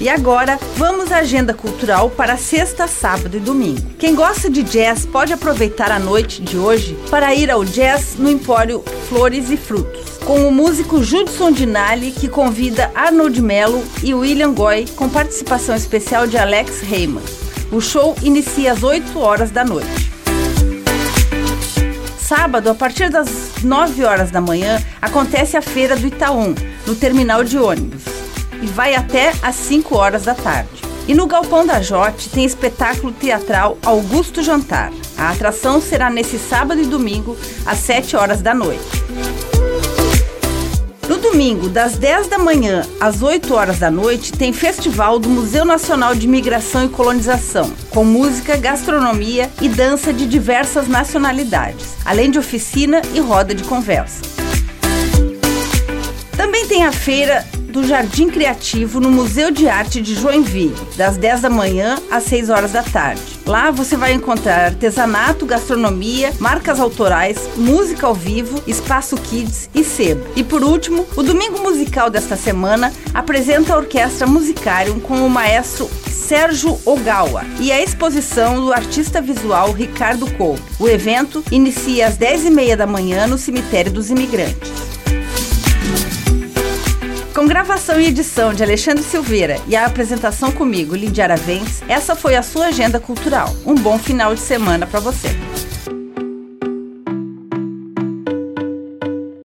E agora, vamos à agenda cultural para sexta, sábado e domingo. Quem gosta de jazz pode aproveitar a noite de hoje para ir ao jazz no Empório Flores e Frutos com o músico Judson Dinali, que convida Arnold Mello e William Goy, com participação especial de Alex Heyman. O show inicia às 8 horas da noite. Sábado, a partir das 9 horas da manhã, acontece a Feira do Itaú, no terminal de ônibus, e vai até às 5 horas da tarde. E no Galpão da Jote tem espetáculo teatral Augusto Jantar. A atração será nesse sábado e domingo, às 7 horas da noite. No domingo, das 10 da manhã às 8 horas da noite, tem festival do Museu Nacional de Migração e Colonização, com música, gastronomia e dança de diversas nacionalidades, além de oficina e roda de conversa. Também tem a feira do Jardim Criativo no Museu de Arte de Joinville, das 10 da manhã às 6 horas da tarde. Lá você vai encontrar artesanato, gastronomia, marcas autorais, música ao vivo, espaço kids e sebo. E por último, o domingo musical desta semana apresenta a Orquestra Musicarium com o maestro Sérgio Ogawa e a exposição do artista visual Ricardo Couto. O evento inicia às 10h30 da manhã no Cemitério dos Imigrantes. Gravação e edição de Alexandre Silveira e a apresentação comigo, Lidia Aravens, essa foi a sua agenda cultural. Um bom final de semana para você.